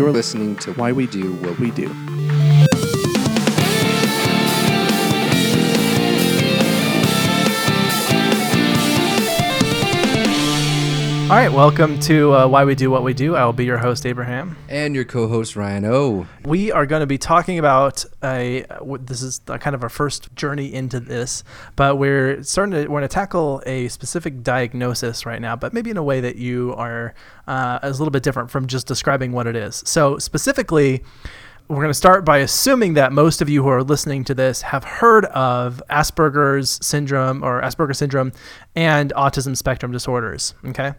You're listening to Why We Do What We Do. All right, welcome to uh, Why We Do What We Do. I will be your host, Abraham. And your co-host Ryan O. We are going to be talking about a. This is kind of our first journey into this, but we're starting to we're going to tackle a specific diagnosis right now, but maybe in a way that you are uh, is a little bit different from just describing what it is. So specifically. We're going to start by assuming that most of you who are listening to this have heard of Asperger's syndrome or Asperger syndrome and autism spectrum disorders. Okay.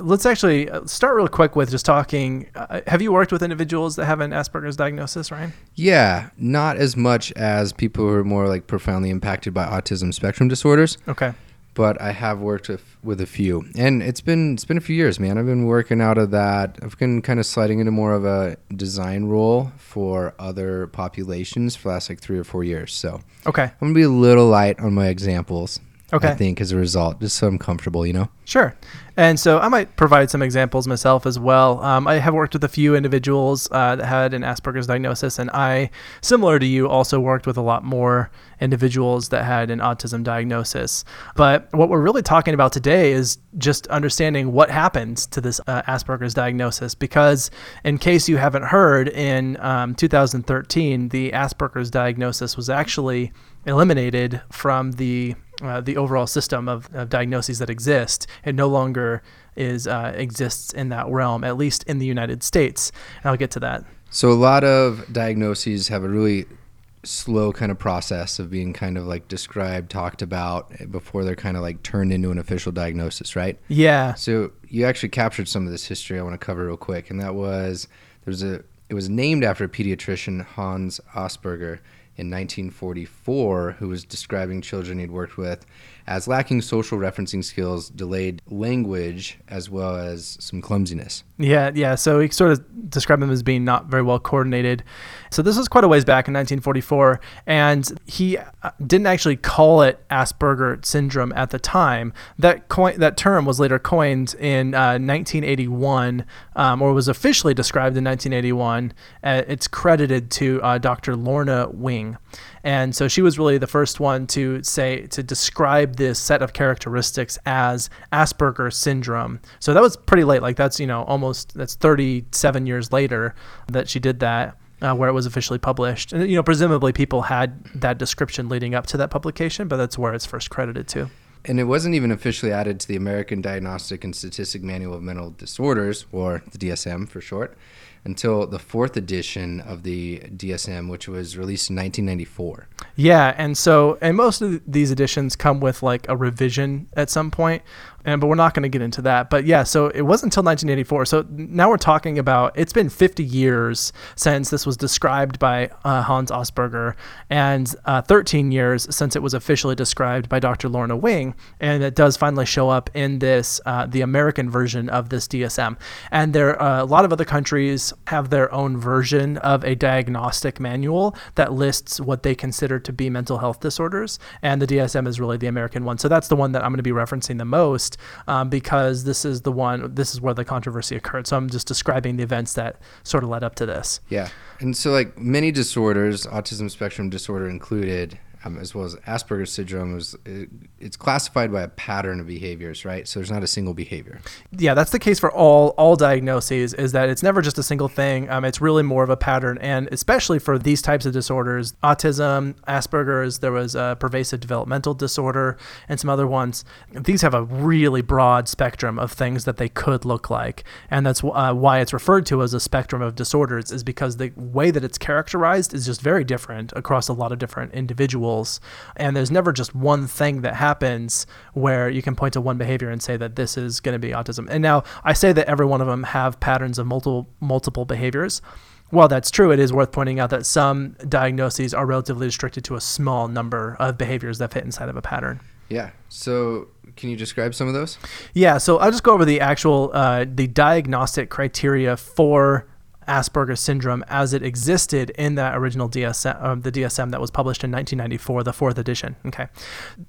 Let's actually uh, start real quick with just talking. Uh, have you worked with individuals that have an Asperger's diagnosis, Ryan? Yeah, not as much as people who are more like profoundly impacted by autism spectrum disorders, Okay. but I have worked with with a few, and it's been it's been a few years, man. I've been working out of that. I've been kind of sliding into more of a design role for other populations for the last like three or four years. So Okay. I'm gonna be a little light on my examples. Okay. I think as a result, just so I'm comfortable, you know. Sure. And so I might provide some examples myself as well. Um, I have worked with a few individuals uh, that had an Asperger's diagnosis, and I, similar to you, also worked with a lot more individuals that had an autism diagnosis. But what we're really talking about today is just understanding what happens to this uh, Asperger's diagnosis. Because, in case you haven't heard, in um, 2013, the Asperger's diagnosis was actually eliminated from the uh, the overall system of, of diagnoses that exist. It no longer is uh, exists in that realm, at least in the United States. And I'll get to that. So a lot of diagnoses have a really slow kind of process of being kind of like described, talked about before they're kind of like turned into an official diagnosis, right? Yeah. So you actually captured some of this history I want to cover real quick, and that was there's a it was named after a pediatrician Hans Asperger in 1944 who was describing children he'd worked with as lacking social referencing skills, delayed language, as well as some clumsiness. Yeah, yeah. So he sort of described him as being not very well coordinated. So this was quite a ways back in 1944, and he uh, didn't actually call it Asperger syndrome at the time. That coin, that term was later coined in uh, 1981, um, or was officially described in 1981. Uh, it's credited to uh, Dr. Lorna Wing. And so she was really the first one to say to describe this set of characteristics as Asperger syndrome. So that was pretty late. Like that's you know almost that's 37 years later that she did that. Uh, where it was officially published, and you know, presumably people had that description leading up to that publication, but that's where it's first credited to. And it wasn't even officially added to the American Diagnostic and Statistic Manual of Mental Disorders, or the DSM for short, until the fourth edition of the DSM, which was released in 1994. Yeah, and so and most of these editions come with like a revision at some point, and but we're not going to get into that. But yeah, so it wasn't until 1984. So now we're talking about it's been 50 years since this was described by uh, Hans Asperger, and uh, 13 years since it was officially described by Dr. Lorna Wing, and it does finally show up in this uh, the American version of this DSM. And there uh, a lot of other countries have their own version of a diagnostic manual that lists what they consider to be mental health disorders, and the DSM is really the American one. So that's the one that I'm going to be referencing the most um, because this is the one. This is where the controversy occurred. So I'm just describing the events that sort of led up to this. Yeah. And so, like many disorders, autism spectrum disorder included, um, as well as Asperger's syndrome, is it, it's classified by a pattern of behaviors, right? So there's not a single behavior. yeah, that's the case for all all diagnoses. Is that it's never just a single thing. Um, it's really more of a pattern, and especially for these types of disorders, autism, Asperger's. There was a pervasive developmental disorder, and some other ones. These have a really broad spectrum of things that they could look like, and that's uh, why it's referred to as a spectrum of disorders. Is because the way that it's characterized is just very different across a lot of different individuals, and there's never just one thing that happens where you can point to one behavior and say that this is going to be autism. And now I say that every one of them have patterns of multiple multiple behaviors. While that's true, it is worth pointing out that some diagnoses are relatively restricted to a small number of behaviors that fit inside of a pattern. Yeah. So can you describe some of those? Yeah, so I'll just go over the actual uh, the diagnostic criteria for Asperger's syndrome as it existed in that original DSM, uh, the DSM that was published in 1994, the fourth edition. Okay,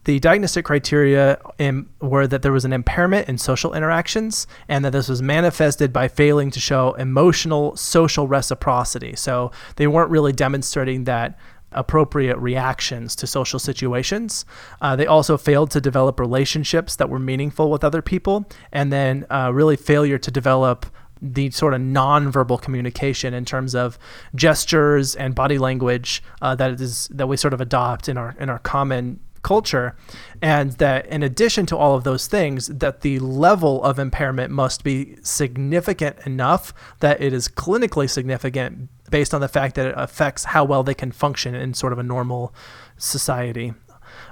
the diagnostic criteria in, were that there was an impairment in social interactions, and that this was manifested by failing to show emotional social reciprocity. So they weren't really demonstrating that appropriate reactions to social situations. Uh, they also failed to develop relationships that were meaningful with other people, and then uh, really failure to develop the sort of nonverbal communication in terms of gestures and body language uh, that is that we sort of adopt in our in our common culture. And that in addition to all of those things that the level of impairment must be significant enough that it is clinically significant based on the fact that it affects how well they can function in sort of a normal society.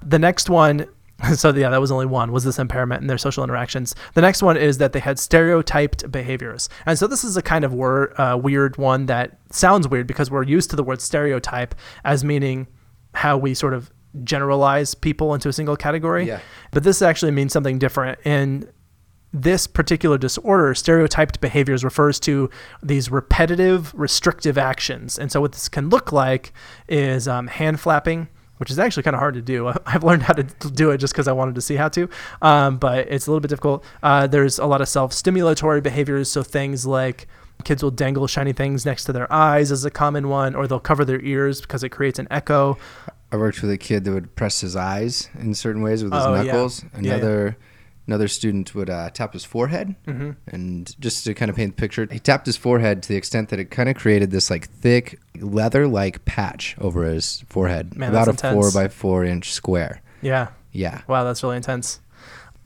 The next one so yeah, that was only one. Was this impairment in their social interactions? The next one is that they had stereotyped behaviors, and so this is a kind of word, uh, weird one that sounds weird because we're used to the word stereotype as meaning how we sort of generalize people into a single category. Yeah. But this actually means something different. In this particular disorder, stereotyped behaviors refers to these repetitive, restrictive actions. And so, what this can look like is um, hand flapping, which is actually kind of hard to do. I've learned how to do it just because I wanted to see how to, um, but it's a little bit difficult. Uh, there's a lot of self stimulatory behaviors. So, things like kids will dangle shiny things next to their eyes is a common one, or they'll cover their ears because it creates an echo. I worked with a kid that would press his eyes in certain ways with his Oh, yeah. knuckles. Yeah, yeah. Another student would uh, tap his forehead, Mm-hmm. and just to kind of paint the picture, he tapped his forehead to the extent that it kind of created this like thick leather-like patch over his forehead, Man, about a that's four by four inch square. Yeah. Yeah, Wow, that's really intense.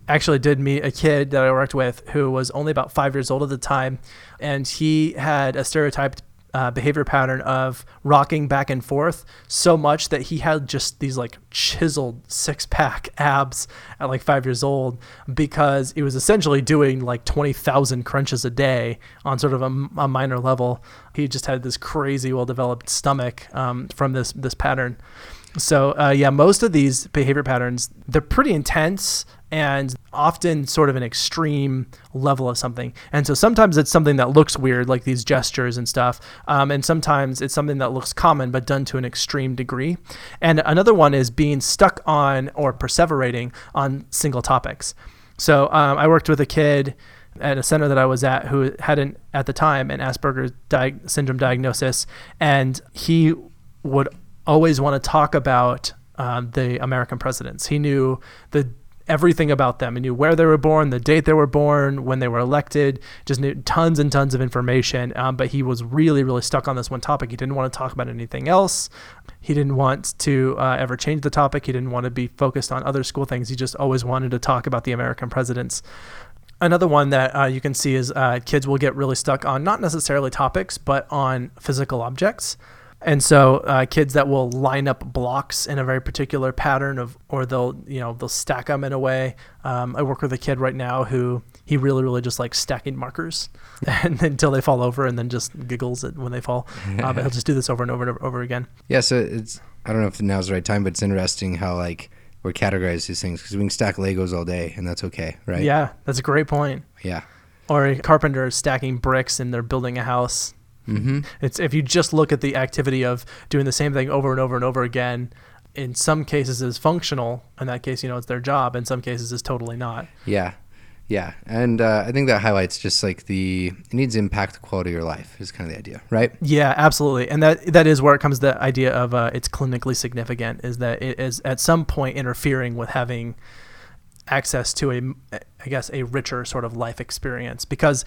Actually, did meet a kid that I worked with who was only about five years old at the time, and he had a stereotyped uh, behavior pattern of rocking back and forth so much that he had just these like chiseled six pack abs at like five years old because he was essentially doing like 20,000 crunches a day on sort of a, a minor level. He just had this crazy well developed stomach um, from this this pattern. So uh, yeah, most of these behavior patterns they're pretty intense and often sort of an extreme level of something. And so sometimes it's something that looks weird, like these gestures and stuff. Um, and sometimes it's something that looks common but done to an extreme degree. And another one is being stuck on or perseverating on single topics. So um, I worked with a kid at a center that I was at who had an at the time an Asperger's di- syndrome diagnosis, and he would always want to talk about um, the American presidents. He knew the everything about them. He knew where they were born, the date they were born, when they were elected. Just knew tons and tons of information. Um, but he was really, really stuck on this one topic. He didn't want to talk about anything else. He didn't want to uh, ever change the topic. He didn't want to be focused on other school things. He just always wanted to talk about the American presidents. Another one that uh, you can see is uh, kids will get really stuck on not necessarily topics, but on physical objects. And so uh, kids that will line up blocks in a very particular pattern of, or they'll, you know, they'll stack them in a way. Um, I work with a kid right now who he really, really just likes stacking markers and until they fall over and then just giggles at when they fall. Uh, but he'll just do this over and over and over, over again. yeah. So it's I don't know if now's the right time, but it's interesting how like we're categorized these things because we can stack Legos all day and that's okay, right? Yeah, that's a great point. Yeah. Or a carpenter is stacking bricks and they're building a house. Mm-hmm. It's if you just look at the activity of doing the same thing over and over and over again, in some cases is functional. In that case, you know, it's their job. In some cases, is totally not. Yeah, yeah, and uh, I think that highlights just like the it needs to impact the quality of your life is kind of the idea, right? Yeah, absolutely, and that that is where it comes to the idea of uh, it's clinically significant. Is that it is at some point interfering with having access to a I guess a richer sort of life experience. Because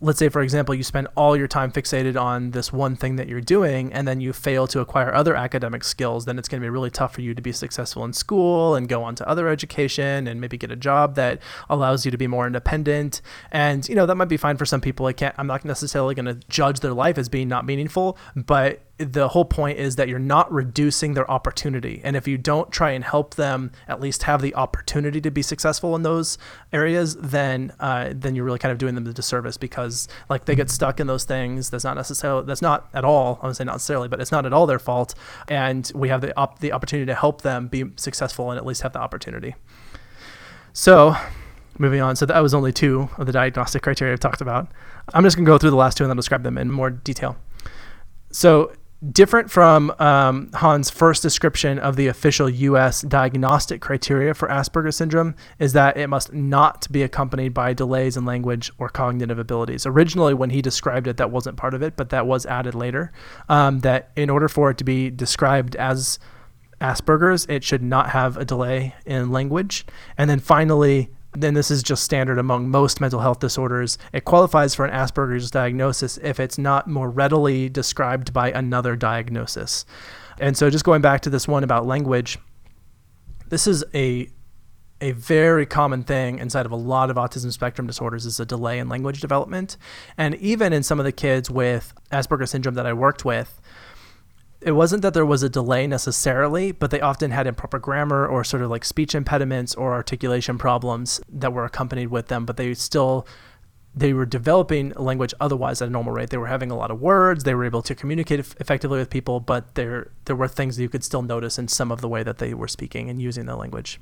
let's say for example you spend all your time fixated on this one thing that you're doing and then you fail to acquire other academic skills then it's going to be really tough for you to be successful in school and go on to other education and maybe get a job that allows you to be more independent. And you know that might be fine for some people. I can't I'm not necessarily going to judge their life as being not meaningful but the whole point is that you're not reducing their opportunity and if you don't try and help them at least have the opportunity to be successful in those areas then uh, then you're really kind of doing them a disservice because like they get stuck in those things that's not necessarily that's not at all I would say not necessarily but it's not at all their fault and we have the op- the opportunity to help them be successful and at least have the opportunity so moving on. So that was only two of the diagnostic criteria I've talked about. I'm just going to go through the last two and then describe them in more detail. So different from um, Hans' first description of the official U.S. diagnostic criteria for Asperger's syndrome is that it must not be accompanied by delays in language or cognitive abilities. Originally, when he described it, that wasn't part of it, but that was added later. Um, that in order for it to be described as Asperger's, it should not have a delay in language. And then finally, then this is just standard among most mental health disorders. It qualifies for an Asperger's diagnosis if it's not more readily described by another diagnosis. And so, just going back to this one about language, this is a a very common thing inside of a lot of autism spectrum disorders is a delay in language development. And even in some of the kids with Asperger's syndrome that I worked with, it wasn't that there was a delay necessarily, but they often had improper grammar or sort of like speech impediments or articulation problems that were accompanied with them, but they still they were developing language otherwise at a normal rate. They were having a lot of words. They were able to communicate effectively with people, but there there were things that you could still notice in some of the way that they were speaking and using the language.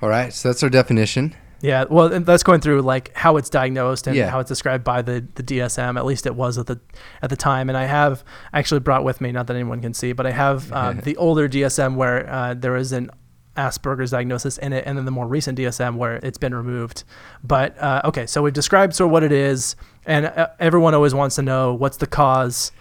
All right, so that's our definition. Yeah, well, that's going through like how it's diagnosed and Yeah. how it's described by the, the DSM. At least it was at the at the time. And I have actually brought with me, not that anyone can see, but I have um, the older DSM where uh, there is an Asperger's diagnosis in it, and then the more recent DSM where it's been removed. But uh, okay, so we've described sort of what it is, and uh, everyone always wants to know what's the cause,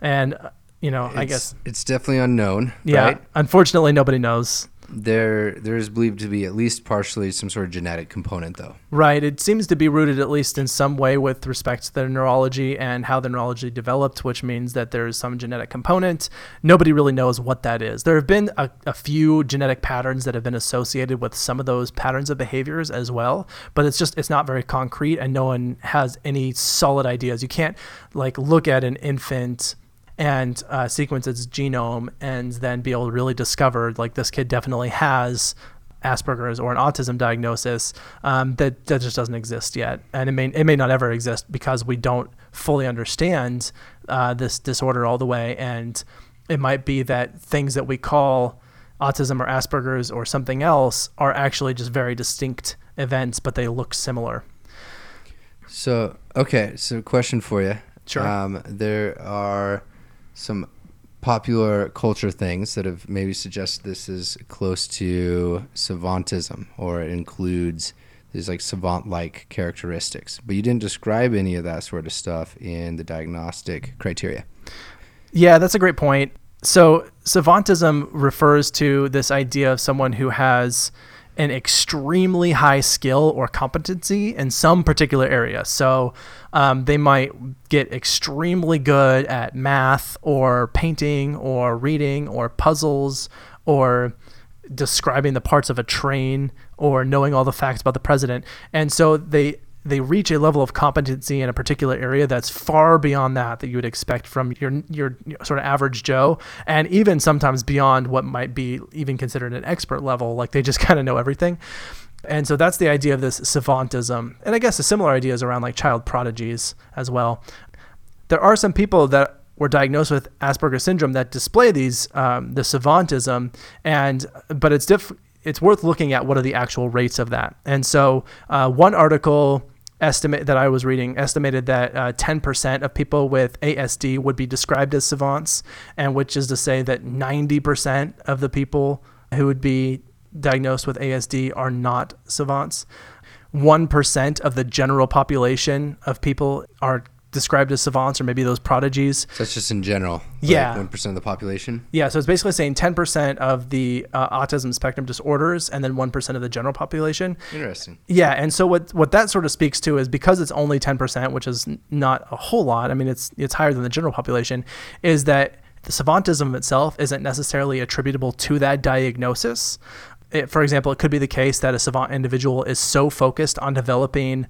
and uh, you know, I It's- guess it's definitely unknown. yeah. right? Unfortunately, nobody knows. There, there is believed to be at least partially some sort of genetic component, though. Right. It seems to be rooted, at least in some way, with respect to their neurology and how the neurology developed, which means that there's some genetic component. Nobody really knows what that is. There have been a, a few genetic patterns that have been associated with some of those patterns of behaviors as well, but it's just, it's not very concrete and no one has any solid ideas. You can't like look at an infant and uh, sequence its genome and then be able to really discover like this kid definitely has Asperger's or an autism diagnosis um, that that just doesn't exist yet, and it may it may not ever exist because we don't fully understand uh, this disorder all the way, and it might be that things that we call autism or Asperger's or something else are actually just very distinct events, but they look similar. So, okay, so question for you. Sure. Um, there are some popular culture things that have maybe suggest this is close to savantism or it includes these like savant-like characteristics. But you didn't describe any of that sort of stuff in the diagnostic criteria. Yeah, that's a great point. So, savantism refers to this idea of someone who has an extremely high skill or competency in some particular area. So, um, they might get extremely good at math or painting or reading or puzzles or describing the parts of a train or knowing all the facts about the president. And so they they reach a level of competency in a particular area that's far beyond that that you would expect from your your sort of average Joe, and even sometimes beyond what might be even considered an expert level. Like they just kind of know everything. And so that's the idea of this savantism. And I guess a similar idea is around like child prodigies as well. There are some people that were diagnosed with Asperger's syndrome that display these um, the savantism, and but it's diff- it's worth looking at what are the actual rates of that. And so uh, one article estimate that I was reading estimated that uh, 10% of people with ASD would be described as savants, and which is to say that 90% of the people who would be diagnosed with ASD are not savants. 1% of the general population of people are described as savants or maybe those prodigies. So that's just in general. Yeah. One percent of the population. Yeah, so it's basically saying 10% of the uh, autism spectrum disorders and then 1% of the general population. Interesting. Yeah, and so what what that sort of speaks to is because it's only 10%, which is not a whole lot. I mean, it's it's higher than the general population is that the savantism itself isn't necessarily attributable to that diagnosis. It, for example, it could be the case that a savant individual is so focused on developing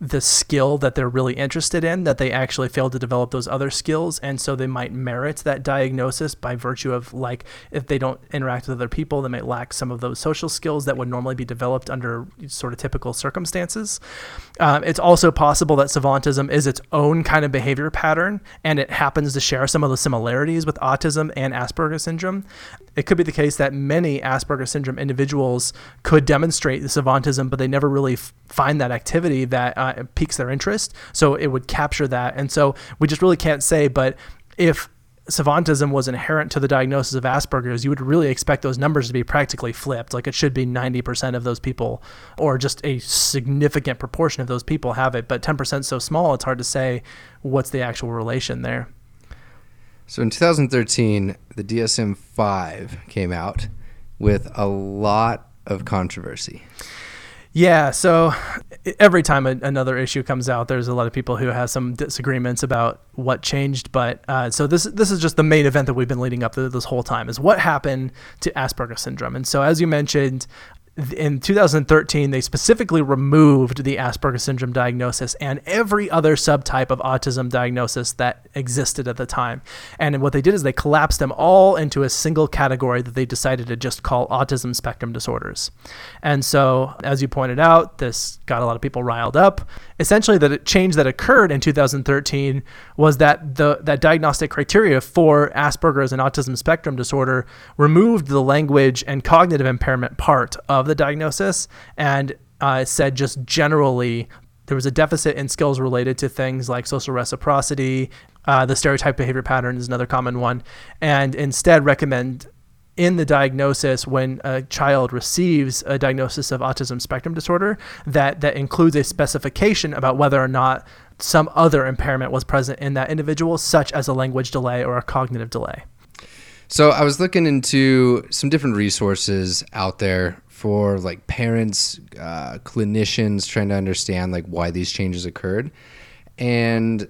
the skill that they're really interested in, that they actually failed to develop those other skills. And so they might merit that diagnosis by virtue of, like, if they don't interact with other people, they might lack some of those social skills that would normally be developed under sort of typical circumstances. Um, it's also possible that savantism is its own kind of behavior pattern and it happens to share some of the similarities with autism and Asperger's syndrome. It could be the case that many Asperger's syndrome individuals could demonstrate the savantism, but they never really f- find that activity that uh, piques their interest. So it would capture that. And so we just really can't say, but if savantism was inherent to the diagnosis of Asperger's, you would really expect those numbers to be practically flipped. Like it should be 90% of those people, or just a significant proportion of those people have it. But 10% so small, it's hard to say what's the actual relation there. So in 2013, the DSM 5 came out with a lot of controversy. Yeah, so every time a, another issue comes out, there's a lot of people who have some disagreements about what changed. But uh, so this this is just the main event that we've been leading up to this whole time is what happened to Asperger syndrome. And so as you mentioned, in 2013, they specifically removed the Asperger syndrome diagnosis and every other subtype of autism diagnosis that existed at the time. And what they did is they collapsed them all into a single category that they decided to just call autism spectrum disorders. And so, as you pointed out, this got a lot of people riled up. Essentially, the change that occurred in 2013 was that the that diagnostic criteria for Asperger's and autism spectrum disorder removed the language and cognitive impairment part of the diagnosis and uh, said just generally there was a deficit in skills related to things like social reciprocity. Uh, the stereotype behavior pattern is another common one, and instead recommend in the diagnosis when a child receives a diagnosis of autism spectrum disorder that that includes a specification about whether or not some other impairment was present in that individual such as a language delay or a cognitive delay. So I was looking into some different resources out there for like parents, uh, clinicians trying to understand like why these changes occurred. And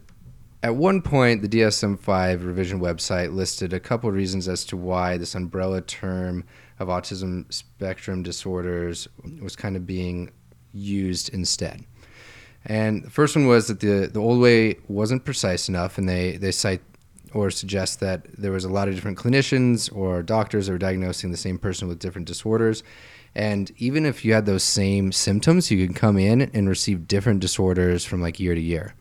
at one point, the DSM 5 revision website listed a couple reasons as to why this umbrella term of autism spectrum disorders was kind of being used instead. And the first one was that the, the old way wasn't precise enough, and they, they cite or suggest that there was a lot of different clinicians or doctors that were diagnosing the same person with different disorders and even if you had those same symptoms, you could come in and receive different disorders from like year to year.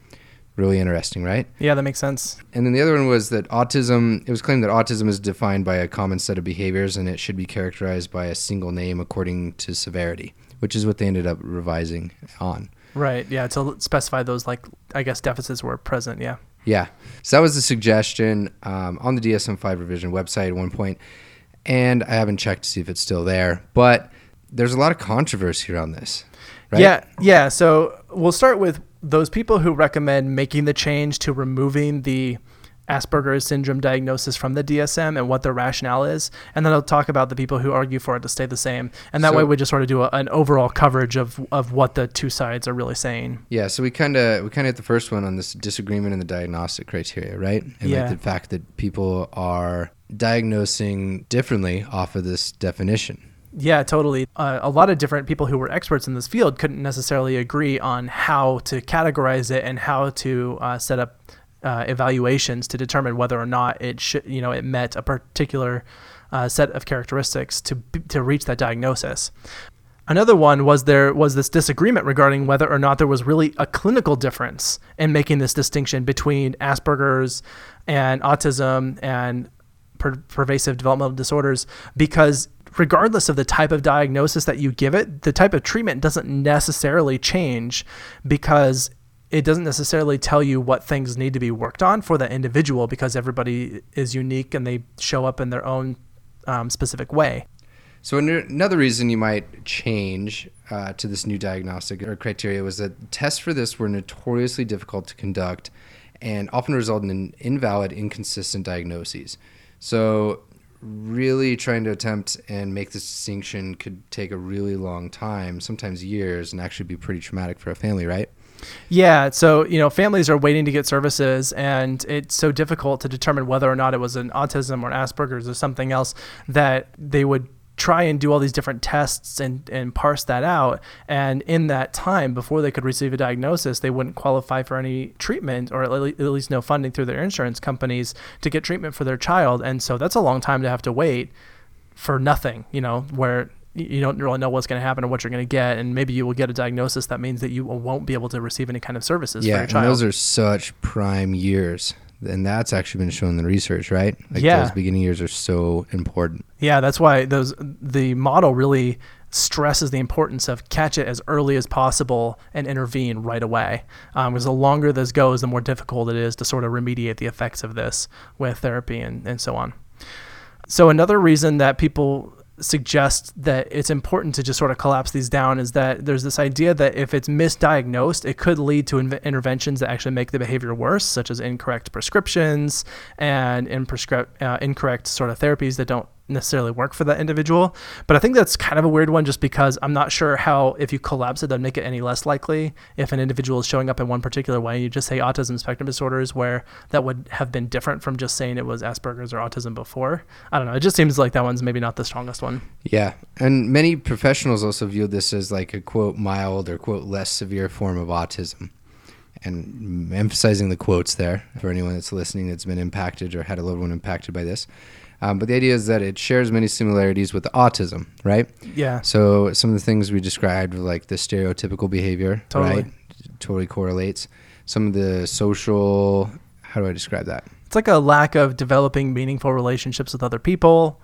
Really interesting, right? Yeah, that makes sense. And then the other one was that autism, it was claimed that autism is defined by a common set of behaviors and it should be characterized by a single name according to severity, which is what they ended up revising on. Right. Yeah. To specify those, like, I guess deficits were present. Yeah. Yeah. So that was the suggestion um, on the DSM 5 revision website at one point, And I haven't checked to see if it's still there. But there's a lot of controversy around this. Right? Yeah, yeah. So we'll start with those people who recommend making the change to removing the Asperger's syndrome diagnosis from the DSM and what their rationale is, and then I'll talk about the people who argue for it to stay the same, and that so, way we just sort of do a, an overall coverage of of what the two sides are really saying. Yeah, so we kind of we kind of hit the first one on this disagreement in the diagnostic criteria, right? And yeah. like the fact that people are diagnosing differently off of this definition. Yeah, totally. Uh, a lot of different people who were experts in this field couldn't necessarily agree on how to categorize it and how to uh, set up uh, evaluations to determine whether or not it should, you know, it met a particular uh, set of characteristics to to reach that diagnosis. Another one was there was this disagreement regarding whether or not there was really a clinical difference in making this distinction between Asperger's and autism and per- pervasive developmental disorders because regardless of the type of diagnosis that you give it, the type of treatment doesn't necessarily change because it doesn't necessarily tell you what things need to be worked on for the individual because everybody is unique and they show up in their own um, specific way. So another reason you might change uh, to this new diagnostic or criteria was that tests for this were notoriously difficult to conduct and often result in invalid, inconsistent diagnoses. So really trying to attempt and make this distinction could take a really long time, sometimes years, and actually be pretty traumatic for a family, right? Yeah, so you know, families are waiting to get services, and it's so difficult to determine whether or not it was an autism or Asperger's or something else that they would try and do all these different tests and, and parse that out. And in that time, before they could receive a diagnosis, they wouldn't qualify for any treatment or at least no funding through their insurance companies to get treatment for their child. And so that's a long time to have to wait for nothing, you know, where you don't really know what's going to happen or what you're going to get, and maybe you will get a diagnosis that means that you won't be able to receive any kind of services yeah, for your child. those are such prime years and that's actually been shown in the research, right? Like Yeah. those beginning years are so important. Yeah, that's why those the model really stresses the importance of catch it as early as possible and intervene right away. Um, because the longer this goes, the more difficult it is to sort of remediate the effects of this with therapy and, and so on. So another reason that people suggest that it's important to just sort of collapse these down is that there's this idea that if it's misdiagnosed, it could lead to interventions that actually make the behavior worse, such as incorrect prescriptions and imprescri- uh, incorrect sort of therapies that don't necessarily work for that individual. But I think that's kind of a weird one just because I'm not sure how, if you collapse it, that'd make it any less likely if an individual is showing up in one particular way. You just say autism spectrum disorders, where that would have been different from just saying it was Asperger's or autism before. I don't know. It just seems like that one's maybe not the strongest one. Yeah, and many professionals also view this as like a quote mild or quote less severe form of autism. And emphasizing the quotes there for anyone that's listening that's been impacted or had a loved one impacted by this. Um, but the idea is that it shares many similarities with autism, right? Yeah. So some of the things we described, like the stereotypical behavior, Totally. right, totally correlates. Some of the social, how do I describe that? It's like a lack of developing meaningful relationships with other people,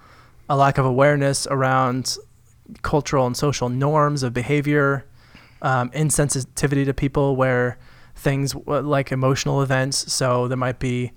a lack of awareness around cultural and social norms of behavior, um, insensitivity to people where things like emotional events. So there might be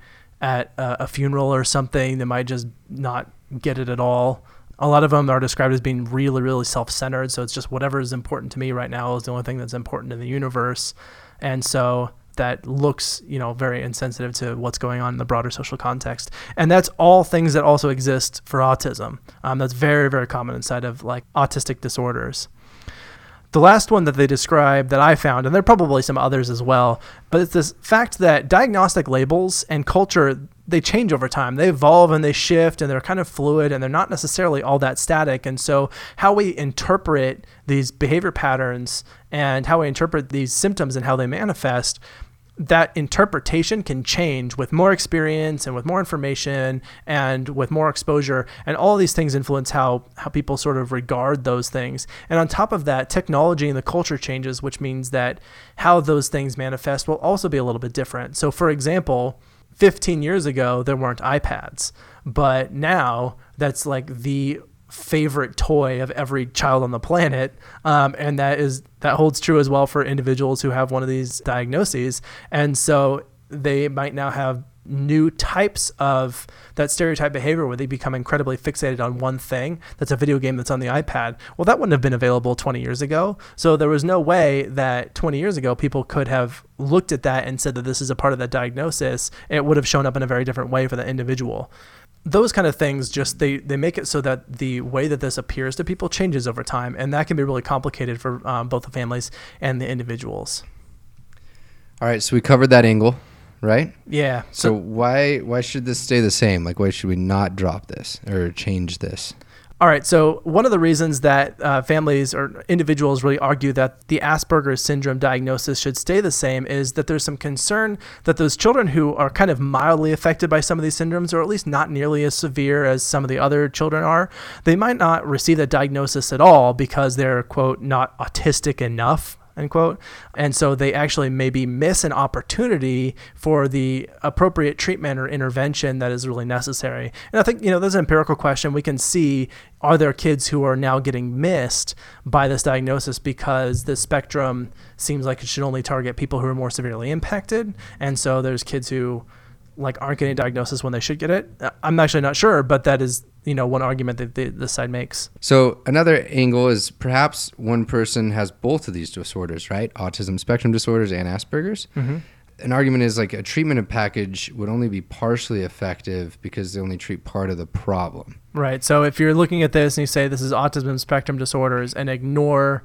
at a, a funeral or something, they might just not get it at all. A lot of them are described as being really, really self centered. So it's just whatever is important to me right now is the only thing that's important in the universe. And so that looks, you know, very insensitive to what's going on in the broader social context. And that's all things that also exist for autism. Um, that's very, very common inside of like autistic disorders. The last one that they describe that I found, and there are probably some others as well, but it's this fact that diagnostic labels and culture they change over time. They evolve and they shift and they're kind of fluid and they're not necessarily all that static. And so how we interpret these behavior patterns and how we interpret these symptoms and how they manifest that interpretation can change with more experience and with more information and with more exposure. And all these things influence how how people sort of regard those things. And on top of that technology and the culture changes which means that how those things manifest will also be a little bit different. So for example 15 years ago there weren't iPads. But now that's like the favorite toy of every child on the planet um, and that is that holds true as well for individuals who have one of these diagnoses. And so they might now have new types of that stereotype behavior where they become incredibly fixated on one thing. That's a video game that's on the iPad. Well that wouldn't have been available 20 years ago. So there was no way that 20 years ago people could have looked at that and said that this is a part of that diagnosis. It would have shown up in a very different way for the individual those kind of things just they they make it so that the way that this appears to people changes over time and that can be really complicated for um, both the families and the individuals All right, so we covered that angle, right? yeah So why why should this stay the same? Like why should we not drop this or change this? All right. So one of the reasons that uh, families or individuals really argue that the Asperger's syndrome diagnosis should stay the same is that there's some concern that those children who are kind of mildly affected by some of these syndromes, or at least not nearly as severe as some of the other children are, they might not receive the diagnosis at all because they're quote not autistic enough end quote. And so they actually maybe miss an opportunity for the appropriate treatment or intervention that is really necessary. And I think, you know, there's an empirical question. We can see are there kids who are now getting missed by this diagnosis because the spectrum seems like it should only target people who are more severely impacted. And so there's kids who like aren't getting diagnosis when they should get it. I'm actually not sure, but that is, you know, one argument that the, this side makes. So another angle is perhaps one person has both of these disorders, right? Autism spectrum disorders and Asperger's. Mm-hmm. An argument is like a treatment of package would only be partially effective because they only treat part of the problem. Right. So if you're looking at this and you say this is autism spectrum disorders and ignore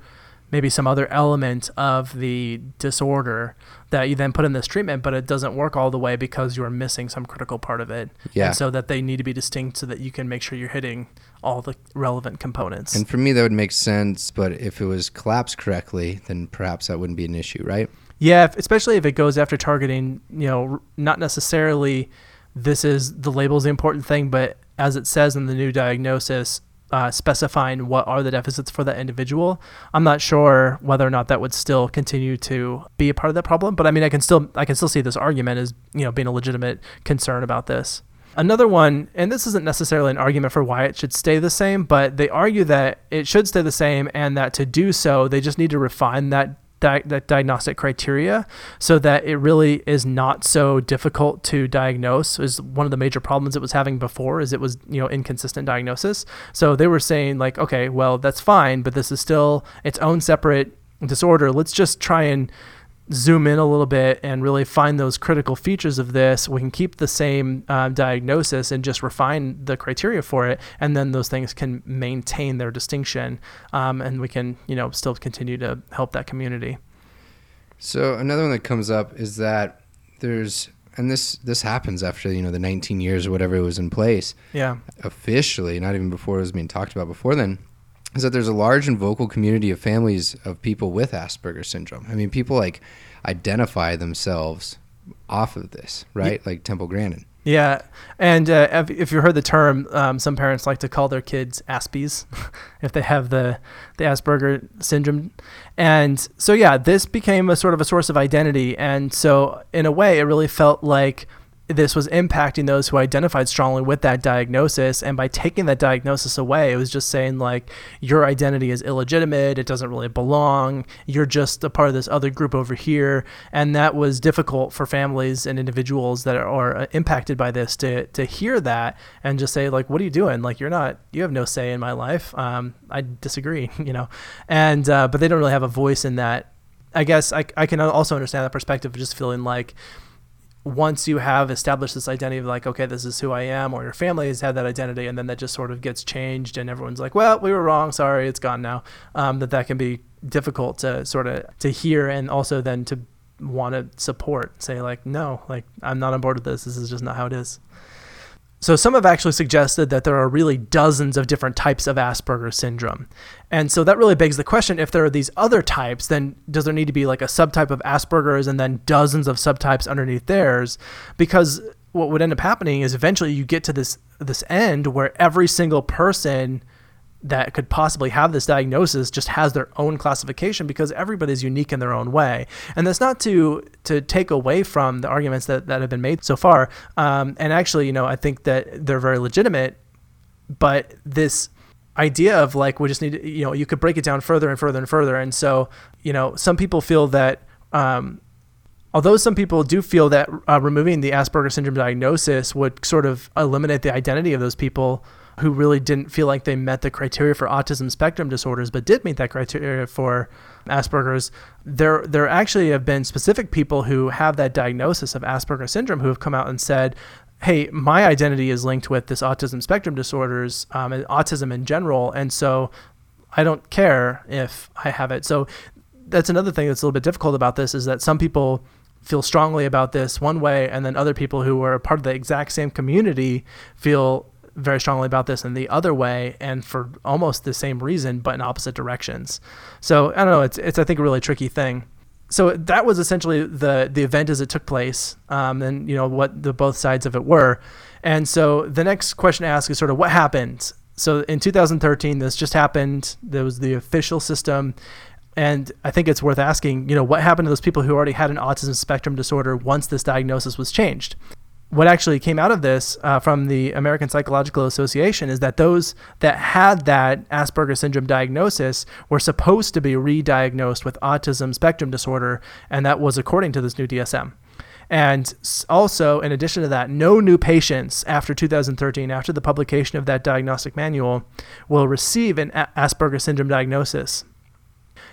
maybe some other element of the disorder that you then put in this treatment, but it doesn't work all the way because you're missing some critical part of it. Yeah. And so that they need to be distinct so that you can make sure you're hitting all the relevant components. And for me, that would make sense. But if it was collapsed correctly, then perhaps that wouldn't be an issue, right? Yeah, if, especially if it goes after targeting, you know, not necessarily this is the label is the important thing, but as it says in the new diagnosis, uh, specifying what are the deficits for that individual. I'm not sure whether or not that would still continue to be a part of that problem, but I mean, I can still I can still see this argument as you know being a legitimate concern about this. Another one, and this isn't necessarily an argument for why it should stay the same, but they argue that it should stay the same and that to do so, they just need to refine that di- that diagnostic criteria so that it really is not so difficult to diagnose is one of the major problems it was having before is it was you know inconsistent diagnosis. So they were saying like okay well that's fine but this is still its own separate disorder. Let's just try and zoom in a little bit and really find those critical features of this we can keep the same uh, diagnosis and just refine the criteria for it and then those things can maintain their distinction um, and we can you know still continue to help that community So another one that comes up is that there's, and this this happens after you know the 19 years or whatever it was in place. yeah officially, not even before it was being talked about before then, is that there's a large and vocal community of families of people with Asperger's syndrome. I mean, people like identify themselves off of this, right? Like Temple Grandin. Yeah, and uh, if, if you heard the term, um, some parents like to call their kids Aspies if they have the the Asperger syndrome, and so yeah, this became a sort of a source of identity, and so in a way, it really felt like this was impacting those who identified strongly with that diagnosis. And by taking that diagnosis away it was just saying like your identity is illegitimate. It doesn't really belong. You're just a part of this other group over here. And that was difficult for families and individuals that are uh, impacted by this to to hear that and just say like what are you doing? Like you're not you have no say in my life. Um, i disagree you know? And uh, but they don't really have a voice in that. I guess I, I can also understand that perspective of just feeling like once you have established this identity of like, okay, this is who I am, or your family has had that identity, and then that just sort of gets changed, and everyone's like, well, we were wrong, sorry, it's gone now. Um, that that can be difficult to sort of to hear, and also then to want to support, say like, no, like I'm not on board with this. This is just not how it is. So some have actually suggested that there are really dozens of different types of Asperger's syndrome. And so that really begs the question if there are these other types, then does there need to be like a subtype of Asperger's and then dozens of subtypes underneath theirs? Because what would end up happening is eventually you get to this this end where every single person that could possibly have this diagnosis just has their own classification because everybody's unique in their own way. And that's not to to take away from the arguments that, that have been made so far. Um, and actually, you know, I think that they're very legitimate. But this idea of like we just need to, you know, you could break it down further and further and further. And so, you know, some people feel that um, although some people do feel that uh, removing the Asperger syndrome diagnosis would sort of eliminate the identity of those people who really didn't feel like they met the criteria for autism spectrum disorders, but did meet that criteria for Asperger's. There, there actually have been specific people who have that diagnosis of Asperger syndrome who have come out and said, "Hey, my identity is linked with this autism spectrum disorders um, and autism in general, and so I don't care if I have it." So that's another thing that's a little bit difficult about this is that some people feel strongly about this one way, and then other people who are part of the exact same community feel very strongly about this in the other way and for almost the same reason but in opposite directions. So i don't know it's, it's i think a really tricky thing. So that was essentially the the event as it took place um, and you know what the both sides of it were. And so the next question to ask is sort of what happened. So in 2013 this just happened. There was the official system. And I think it's worth asking, you know, what happened to those people who already had an autism spectrum disorder once this diagnosis was changed? What actually came out of this uh, from the American Psychological Association is that those that had that Asperger syndrome diagnosis were supposed to be re-diagnosed with autism spectrum disorder, and that was according to this new DSM. And also, in addition to that, no new patients after 2013, after the publication of that diagnostic manual, will receive an Asperger syndrome diagnosis.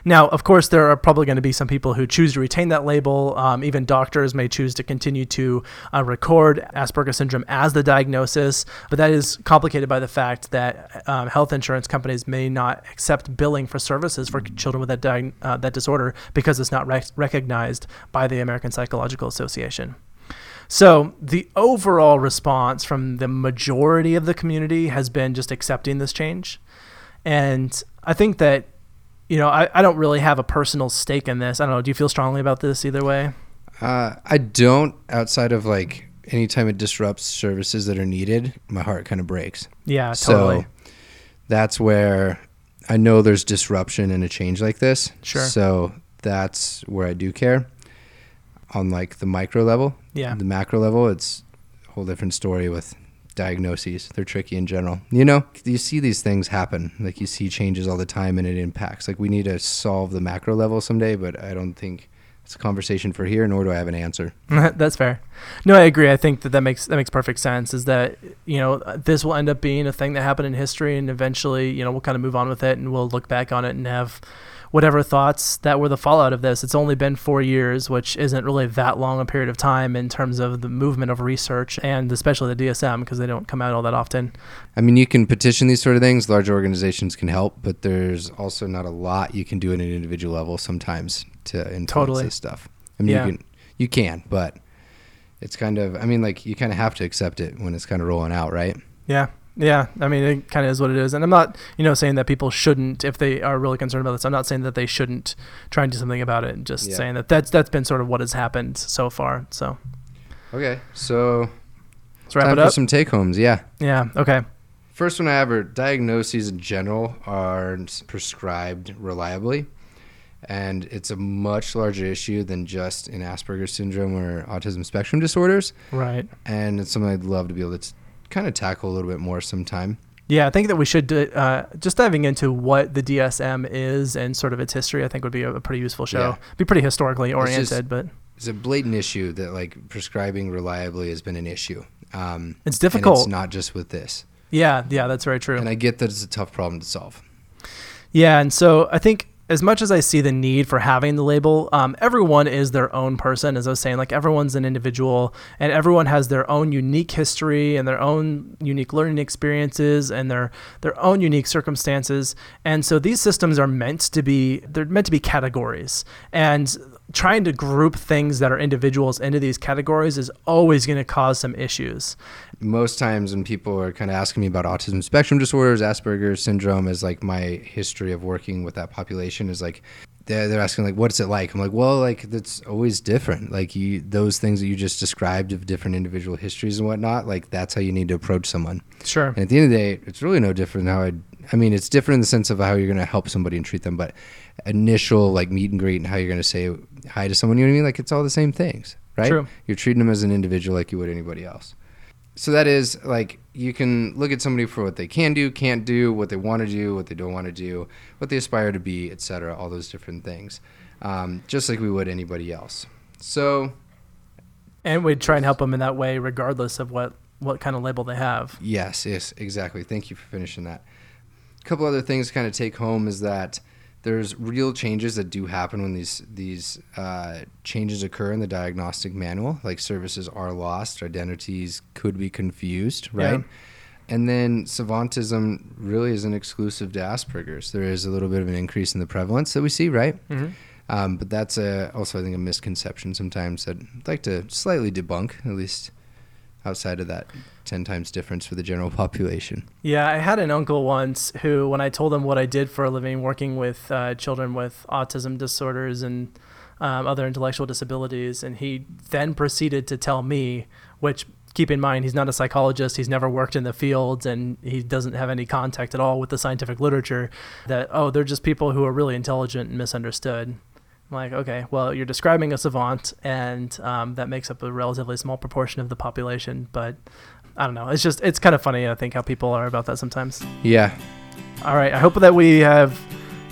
Now, of course, there are probably going to be some people who choose to retain that label. Um, even doctors may choose to continue to uh, record Asperger's syndrome as the diagnosis, but that is complicated by the fact that um, health insurance companies may not accept billing for services for children with that, diag- uh, that disorder because it's not rec- recognized by the American Psychological Association. So the overall response from the majority of the community has been just accepting this change. And I think that, you know, I, I don't really have a personal stake in this. I don't know. Do you feel strongly about this either way? Uh, I don't. Outside of like anytime it disrupts services that are needed, my heart kind of breaks. Yeah, totally. So that's where I know there's disruption in a change like this. Sure. So that's where I do care. On like the micro level, yeah. the macro level, it's a whole different story with diagnoses. They're tricky in general. You know, you see these things happen. Like you see changes all the time and it impacts. Like we need to solve the macro level someday, but I don't think it's a conversation for here, nor do I have an answer. That's fair. No, I agree. I think that that makes that makes perfect sense. Is that you know this will end up being a thing that happened in history, and eventually you know we'll kind of move on with it, and we'll look back on it and have whatever thoughts that were the fallout of this. It's only been four years, which isn't really that long a period of time in terms of the movement of research and especially the DSM because they don't come out all that often. I mean, you can petition these sort of things. Large organizations can help, but there's also not a lot you can do at an individual level sometimes to influence Totally. this stuff. I mean, Yeah. you can, you can, but it's kind of. I mean, like you kind of have to accept it when it's kind of rolling out, right? Yeah. Yeah, I mean, it kind of is what it is, and I'm not, you know, saying that people shouldn't, if they are really concerned about this. I'm not saying that they shouldn't try and do something about it. Just Yeah. saying that that's that's been sort of what has happened so far. So Okay, so let's wrap it up. some take homes. Yeah. yeah. Okay. First one I have are diagnoses in general aren't prescribed reliably. And it's a much larger issue than just in Asperger's syndrome or autism spectrum disorders. Right. And it's something I'd love to be able to kind of tackle a little bit more sometime. Yeah, I think that we should do, uh, just diving into what the DSM is and sort of its history. I think would be a, a pretty useful show. Yeah. Be pretty historically just- oriented, but It's a blatant issue that like prescribing reliably has been an issue. Um, it's and difficult. it's not just with this. yeah, yeah, that's very true. And I get that it's a tough problem to solve. Yeah, and so I think as much as I see the need for having the label, um, everyone is their own person. As I was saying, like everyone's an individual, and everyone has their own unique history and their own unique learning experiences and their their own unique circumstances. And so these systems are meant to be they're meant to be categories, and trying to group things that are individuals into these categories is always going to cause some issues. most times when people are kind of asking me about autism spectrum disorders, Asperger's syndrome, is like my history of working with that population is like they're, they're asking like what's it like i'm like well like that's always different like you those things that you just described of different individual histories and whatnot like that's how you need to approach someone Sure. and at the end of the day it's really no different than how i i mean it's different in the sense of how you're going to help somebody and treat them but initial like meet and greet and how you're going to say hi to someone you know what i mean like it's all the same things right True. you're treating them as an individual like you would anybody else so that is like you can look at somebody for what they can do, can't do, what they want to do, what they don't want to do, what they aspire to be, etc. All those different things, um, just like we would anybody else. So And we'd try and help them in that way, regardless of what what kind of label they have. yes, yes, exactly. Thank you for finishing that. A couple other things to kind of take home is that there's real changes that do happen when these these uh, changes occur in the diagnostic manual. Like services are lost, identities could be confused, right? Yeah. And then savantism really isn't exclusive to Asperger's. There is a little bit of an increase in the prevalence that we see, right? Mm-hmm. Um, but that's a, also, I think, a misconception sometimes that I'd like to slightly debunk, at least outside of that 10 times difference for the general population. Yeah, I had an uncle once who, when I told him what I did for a living, working with uh, children with autism disorders and um, other intellectual disabilities, and he then proceeded to tell me, which keep in mind he's not a psychologist, he's never worked in the field, and he doesn't have any contact at all with the scientific literature, that oh, they're just people who are really intelligent and misunderstood. I'm like, okay, well, you're describing a savant, and um, that makes up a relatively small proportion of the population, but I don't know. It's just it's kind of funny. I think how people are about that sometimes. Yeah. All right. I hope that we have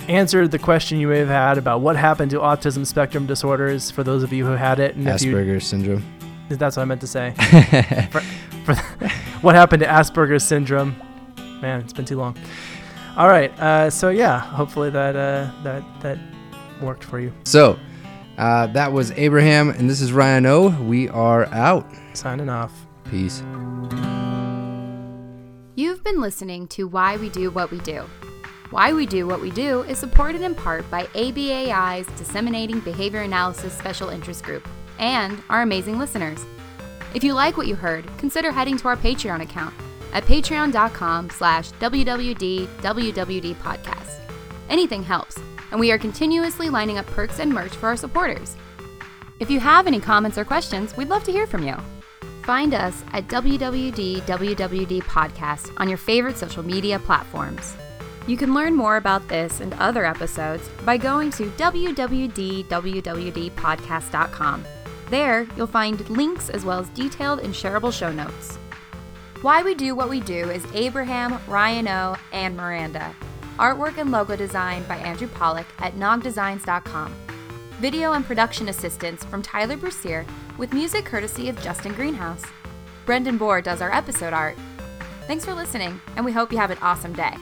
answered the question you may have had about what happened to autism spectrum disorders for those of you who had it. And Asperger's syndrome. that's what I meant to say. for, for what happened to Asperger's syndrome? Man, it's been too long. All right. Uh, so yeah, hopefully that uh, that that worked for you. So, uh, that was Abraham, and this is Ryan O. We are out. Signing off. Peace. You've been listening to Why We Do What We Do. Why We Do What We Do is supported in part by ABAI's Disseminating Behavior Analysis Special Interest Group and our amazing listeners. If you like what you heard, consider heading to our Patreon account at patreon.com slash www.wwd podcast. Anything helps, and we are continuously lining up perks and merch for our supporters. If you have any comments or questions, we'd love to hear from you. Find us at WWD Podcast on your favorite social media platforms. You can learn more about this and other episodes by going to www.wwdpodcast.com. There, you'll find links as well as detailed and shareable show notes. Why We Do What We Do is Abraham, Ryan O, and Miranda. Artwork and logo design by Andrew Pollock at nogdesigns.com. Video and production assistance from Tyler Brussier with music courtesy of Justin Greenhouse. Brendan Bohr does our episode art. Thanks for listening, and we hope you have an awesome day.